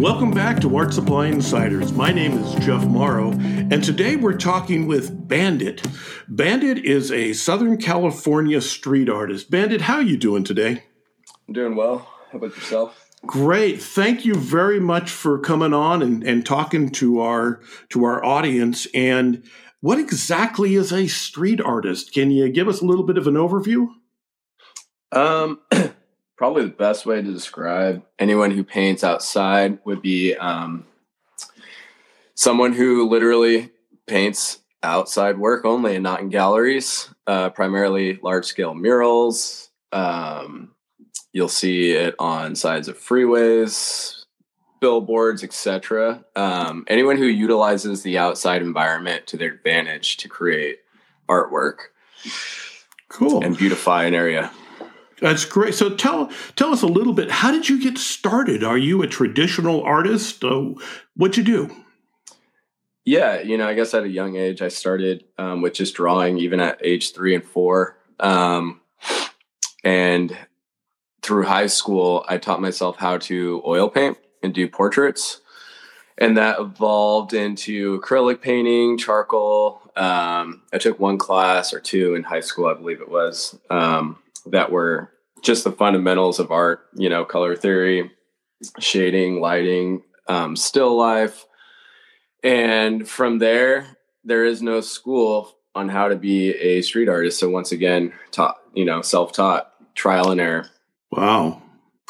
Welcome back to Art Supply Insiders. My name is Jeff Morrow, and today we're talking with Bandit. Bandit is a Southern California street artist. Bandit, how are you doing today? I'm doing well. How about yourself? Great. Thank you very much for coming on and, and talking to our to our audience. And what exactly is a street artist? Can you give us a little bit of an overview? Um probably the best way to describe anyone who paints outside would be um, someone who literally paints outside work only and not in galleries, uh, primarily large scale murals. Um, you'll see it on sides of freeways, billboards, etc. Um, anyone who utilizes the outside environment to their advantage to create artwork, cool, and beautify an area. That's great. So tell tell us a little bit. How did you get started? Are you a traditional artist? Uh, what'd you do? Yeah, you know, I guess at a young age, I started um, with just drawing, even at age three and four. Um, and through high school, I taught myself how to oil paint and do portraits. And that evolved into acrylic painting, charcoal. Um, I took one class or two in high school, I believe it was. Um, that were just the fundamentals of art, you know, color theory, shading, lighting, um, still life. And from there, there is no school on how to be a street artist. So once again, taught, you know, self-taught, trial and error. Wow.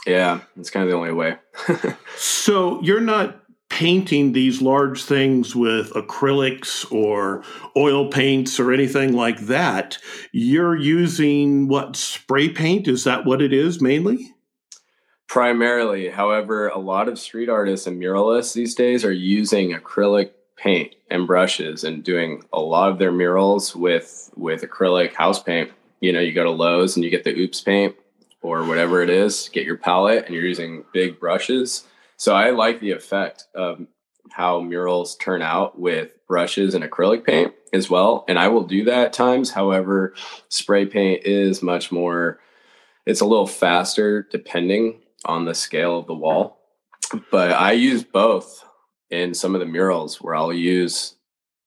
Yeah, it's kind of the only way. so you're not painting these large things with acrylics or oil paints or anything like that. You're using what spray paint? Is that what it is mainly? Primarily. However, a lot of street artists and muralists these days are using acrylic paint and brushes and doing a lot of their murals with with acrylic house paint. You know, you go to Lowe's and you get the oops paint or whatever it is, get your palette and you're using big brushes so I like the effect of how murals turn out with brushes and acrylic paint as well. And I will do that at times. However, spray paint is much more, it's a little faster depending on the scale of the wall. But I use both in some of the murals where I'll use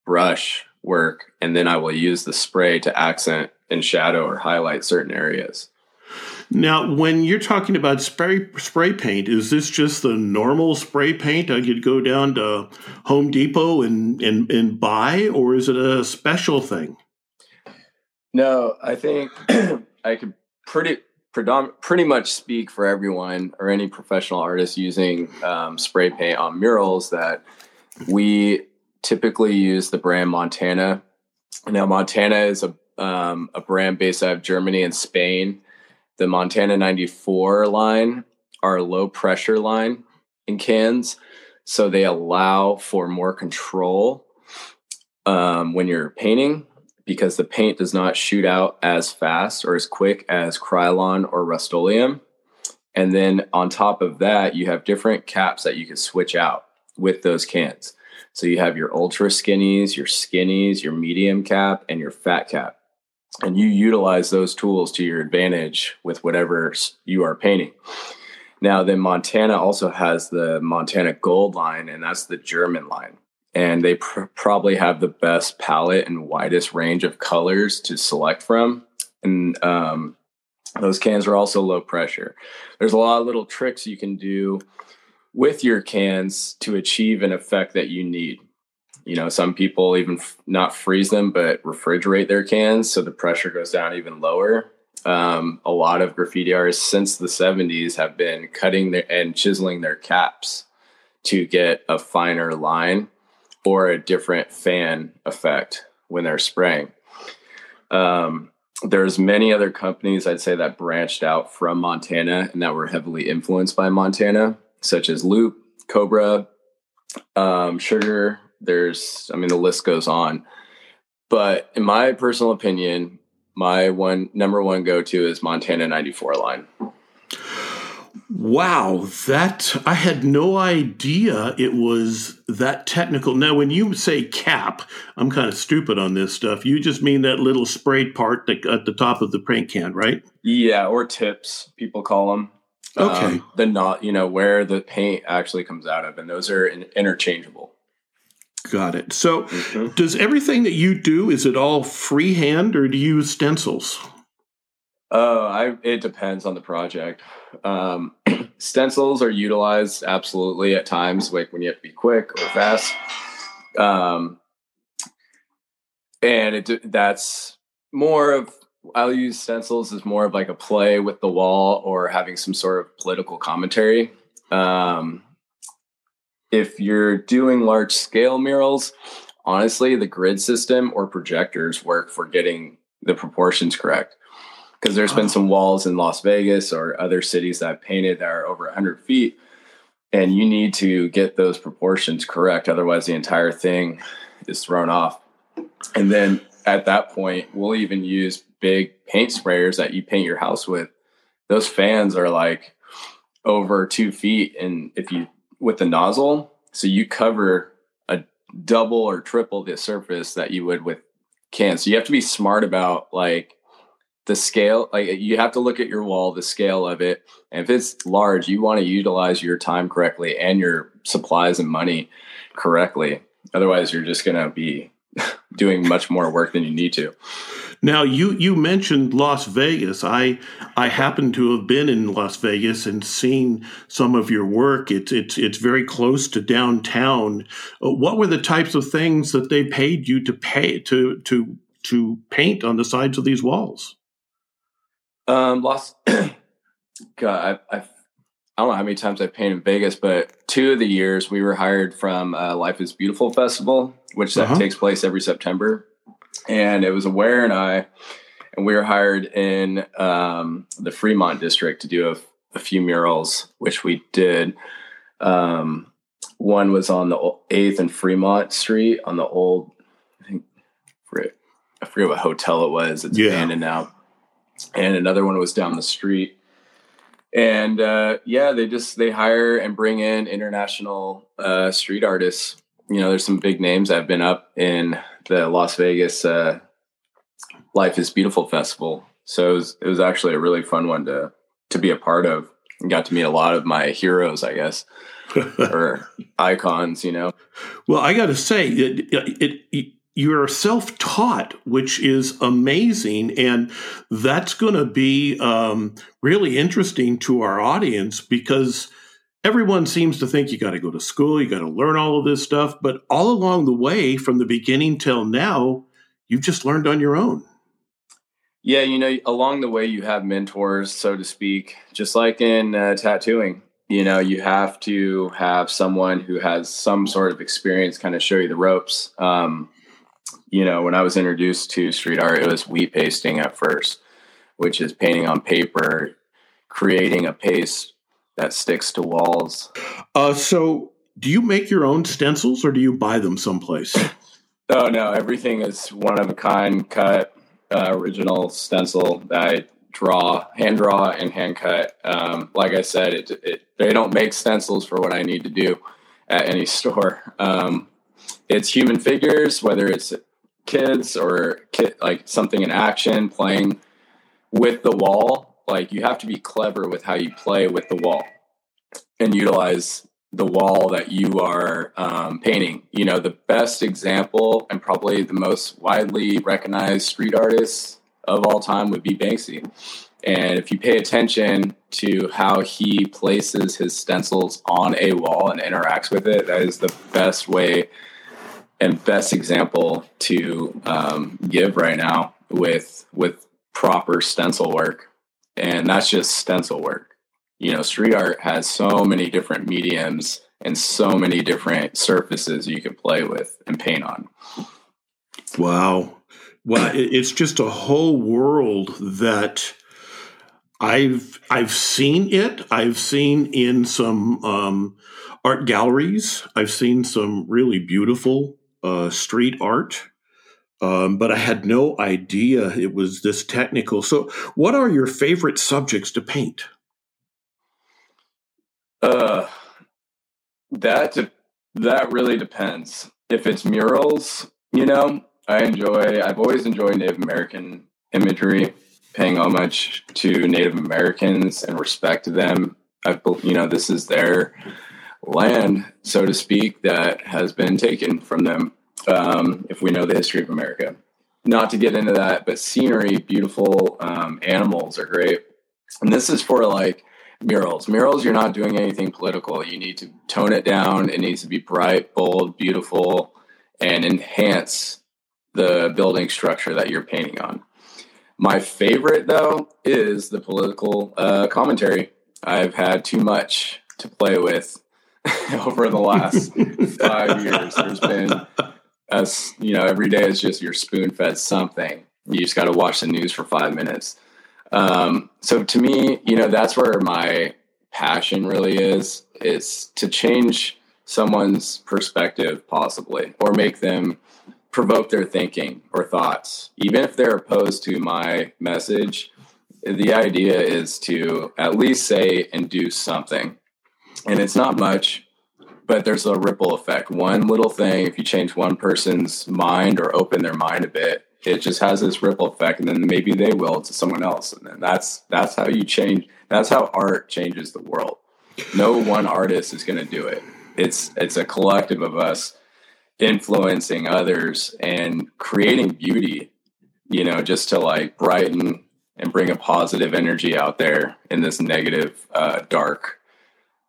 brush work and then I will use the spray to accent and shadow or highlight certain areas. Now, when you're talking about spray spray paint, is this just the normal spray paint I could go down to Home Depot and and, and buy, or is it a special thing? No, I think I could pretty pretty much speak for everyone or any professional artist using um, spray paint on murals that we typically use the brand Montana. Now, Montana is a um, a brand based out of Germany and Spain the Montana 94 line are low pressure line in cans. So they allow for more control um, when you're painting because the paint does not shoot out as fast or as quick as Krylon or Rust-Oleum. And then on top of that, you have different caps that you can switch out with those cans. So you have your ultra skinnies, your skinnies, your medium cap, and your fat cap and you utilize those tools to your advantage with whatever you are painting. Now, then Montana also has the Montana Gold line, and that's the German line. And they pr- probably have the best palette and widest range of colors to select from. And um, those cans are also low pressure. There's a lot of little tricks you can do with your cans to achieve an effect that you need. You know, some people even f- not freeze them, but refrigerate their cans so the pressure goes down even lower. Um, a lot of graffiti artists since the 70s have been cutting their, and chiseling their caps to get a finer line or a different fan effect when they're spraying. Um, there's many other companies I'd say that branched out from Montana and that were heavily influenced by Montana, such as Loop, Cobra, um, Sugar, there's, I mean, the list goes on. But in my personal opinion, my one number one go to is Montana 94 line. Wow, that I had no idea it was that technical. Now, when you say cap, I'm kind of stupid on this stuff. You just mean that little sprayed part that, at the top of the paint can, right? Yeah, or tips, people call them. Okay. Um, the not, you know, where the paint actually comes out of, and those are in, interchangeable. Got it. So, mm-hmm. does everything that you do is it all freehand or do you use stencils? Oh, I it depends on the project. Um, stencils are utilized absolutely at times, like when you have to be quick or fast. Um, and it that's more of I'll use stencils as more of like a play with the wall or having some sort of political commentary. Um, if you're doing large scale murals, honestly, the grid system or projectors work for getting the proportions correct. Because there's been some walls in Las Vegas or other cities that I've painted that are over 100 feet, and you need to get those proportions correct. Otherwise, the entire thing is thrown off. And then at that point, we'll even use big paint sprayers that you paint your house with. Those fans are like over two feet. And if you with the nozzle. So you cover a double or triple the surface that you would with cans. So you have to be smart about like the scale. Like you have to look at your wall, the scale of it. And if it's large, you want to utilize your time correctly and your supplies and money correctly. Otherwise, you're just going to be doing much more work than you need to. Now you you mentioned Las Vegas. I I happen to have been in Las Vegas and seen some of your work. It's it's it's very close to downtown. Uh, what were the types of things that they paid you to pay to to to paint on the sides of these walls? Um, Las. God, I, I I don't know how many times I've painted in Vegas, but two of the years we were hired from uh, Life is Beautiful Festival, which that uh-huh. takes place every September and it was Aware and I, and we were hired in um, the Fremont district to do a, a, few murals, which we did. Um, one was on the Eighth and Fremont Street on the old, I think, I forget what hotel it was. It's yeah. abandoned now. And another one was down the street. And uh, yeah, they just they hire and bring in international uh, street artists. You know, there's some big names that have been up in the Las Vegas uh, Life is Beautiful festival. So it was, it was actually a really fun one to to be a part of. And got to meet a lot of my heroes, I guess, or icons. You know. Well, I got to say, it, it, it you're self taught, which is amazing. And that's going to be um, really interesting to our audience because everyone seems to think you got to go to school, you got to learn all of this stuff. But all along the way, from the beginning till now, you've just learned on your own. Yeah, you know, along the way, you have mentors, so to speak, just like in uh, tattooing. You know, you have to have someone who has some sort of experience kind of show you the ropes. Um, you know, when I was introduced to street art, it was wheat pasting at first, which is painting on paper, creating a paste that sticks to walls. Uh, so, do you make your own stencils or do you buy them someplace? oh no, everything is one of a kind, cut, uh, original stencil that I draw, hand draw, and hand cut. Um, like I said, it, it, they don't make stencils for what I need to do at any store. Um, it's human figures, whether it's kids or like something in action, playing with the wall like you have to be clever with how you play with the wall and utilize the wall that you are um, painting. You know, the best example and probably the most widely recognized street artist of all time would be Banksy. And if you pay attention to how he places his stencils on a wall and interacts with it, that is the best way and best example to um, give right now with with proper stencil work and that's just stencil work. You know, street art has so many different mediums and so many different surfaces you can play with and paint on. Wow. Well, it's just a whole world that I've I've seen it. I've seen in some um, art galleries. I've seen some really beautiful uh, street art um, but I had no idea it was this technical. So, what are your favorite subjects to paint? Uh, that de- that really depends. If it's murals, you know, I enjoy. I've always enjoyed Native American imagery, paying homage to Native Americans and respect to them I, you know, this is their land, so to speak, that has been taken from them. Um, if we know the history of America, not to get into that, but scenery, beautiful um, animals are great. And this is for like murals. Murals, you're not doing anything political. You need to tone it down. It needs to be bright, bold, beautiful, and enhance the building structure that you're painting on. My favorite, though, is the political uh, commentary. I've had too much to play with over the last five years. There's been, as you know, every day is just you're spoon fed something. You just got to watch the news for five minutes. Um, so to me, you know, that's where my passion really is, is to change someone's perspective possibly, or make them provoke their thinking or thoughts. Even if they're opposed to my message, the idea is to at least say and do something. And it's not much, but there's a ripple effect. One little thing, if you change one person's mind or open their mind a bit, it just has this ripple effect and then maybe they will to someone else and then that's that's how you change that's how art changes the world no one artist is going to do it it's it's a collective of us influencing others and creating beauty you know just to like brighten and bring a positive energy out there in this negative uh, dark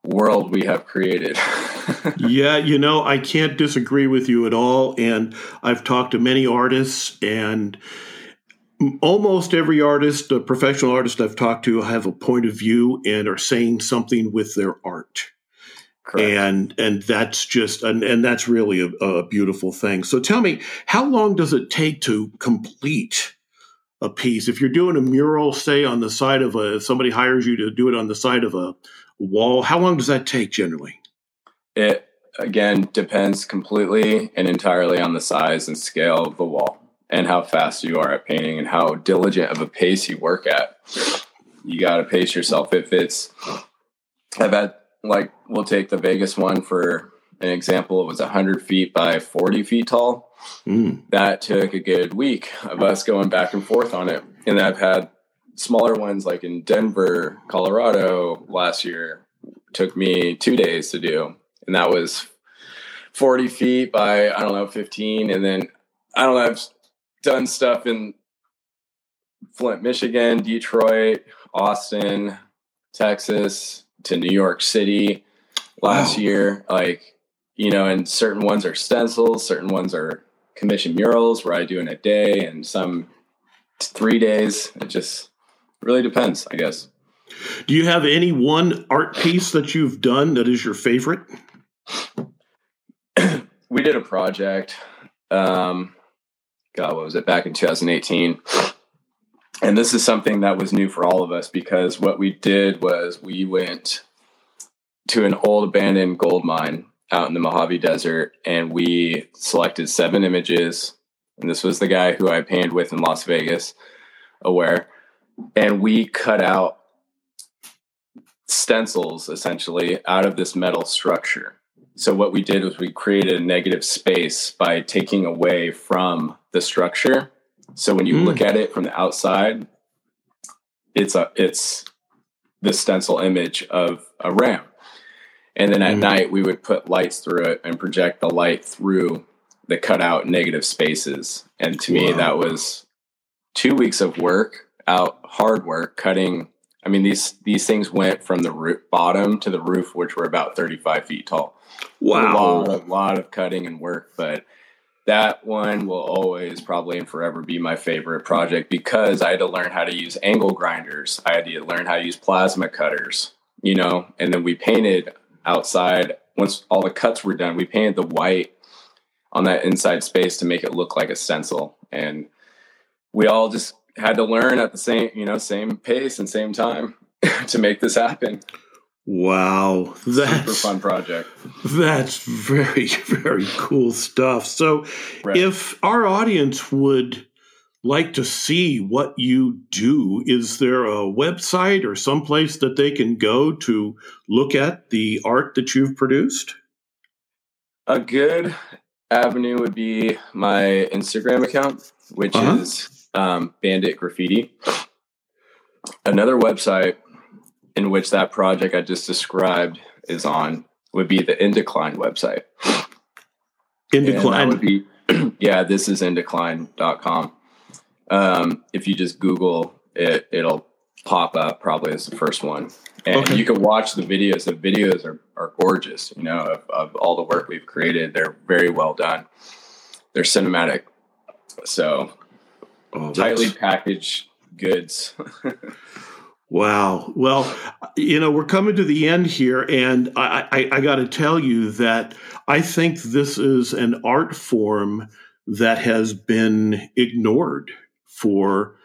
world we have created. yeah, you know, I can't disagree with you at all. And I've talked to many artists, and almost every artist, a professional artist I've talked to, have a point of view and are saying something with their art. Correct. And and that's just and, and that's really a, a beautiful thing. So tell me, how long does it take to complete a piece? If you're doing a mural, say on the side of a, if somebody hires you to do it on the side of a wall. How long does that take generally? It again depends completely and entirely on the size and scale of the wall and how fast you are at painting and how diligent of a pace you work at. You got to pace yourself. If it's, I've had like, we'll take the Vegas one for an example. It was 100 feet by 40 feet tall. Mm. That took a good week of us going back and forth on it. And I've had smaller ones like in Denver, Colorado last year took me two days to do. And that was 40 feet by, I don't know, 15. And then I don't know, I've done stuff in Flint, Michigan, Detroit, Austin, Texas, to New York City last wow. year. Like, you know, and certain ones are stencils, certain ones are commission murals where I do in a day and some three days. It just really depends, I guess. Do you have any one art piece that you've done that is your favorite? we did a project. Um, God, what was it? Back in 2018. And this is something that was new for all of us because what we did was we went to an old abandoned gold mine out in the Mojave Desert and we selected seven images. And this was the guy who I painted with in Las Vegas, aware and we cut out stencils essentially out of this metal structure. So what we did was we created a negative space by taking away from the structure. So when you mm. look at it from the outside, it's a it's the stencil image of a ram. And then at mm. night we would put lights through it and project the light through the cutout negative spaces. And to wow. me that was two weeks of work out hard work cutting. I mean, these these things went from the roof, bottom to the roof, which were about 35 feet tall. Wow, a lot, a lot of cutting and work, but that one will always probably and forever be my favorite project because I had to learn how to use angle grinders. I had to learn how to use plasma cutters, you know, and then we painted outside. Once all the cuts were done, we painted the white on that inside space to make it look like a stencil. And we all just had to learn at the same, you know, same pace and same time to make this happen. Wow, that's super fun project. That's very very cool stuff. So, right. if our audience would like to see what you do, is there a website or someplace that they can go to look at the art that you've produced? A good avenue would be my Instagram account, which uh-huh. is um, Bandit Graffiti. Another website in which that project I just described is on would be the Indecline website. Indecline would be yeah, this is indecline.com. Um, if you just Google it, it'll pop up probably as the first one. And okay. you can watch the videos. The videos are, are gorgeous, you know, of, of all the work we've created. They're very well done. They're cinematic. So oh, tightly packaged goods. wow. Well, you know, we're coming to the end here, and I, I, I got to tell you that I think this is an art form that has been ignored for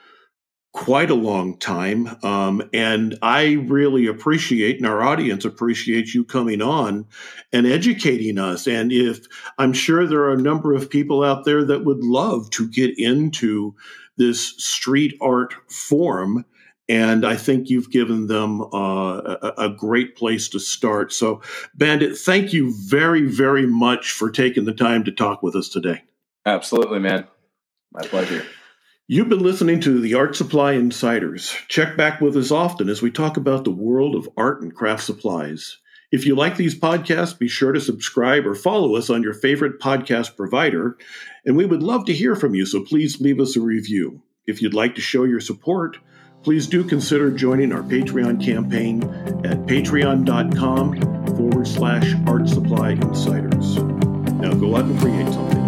quite a long time. Um, and I really appreciate, and our audience appreciates you coming on and educating us. And if I'm sure there are a number of people out there that would love to get into this street art form. And I think you've given them uh, a, a great place to start. So, Bandit, thank you very, very much for taking the time to talk with us today. Absolutely, man. My pleasure. You've been listening to the Art Supply Insiders. Check back with us often as we talk about the world of art and craft supplies. If you like these podcasts, be sure to subscribe or follow us on your favorite podcast provider, and we would love to hear from you, so please leave us a review. If you'd like to show your support, please do consider joining our Patreon campaign at patreon.com forward slash art supply insiders. Now go out and create something.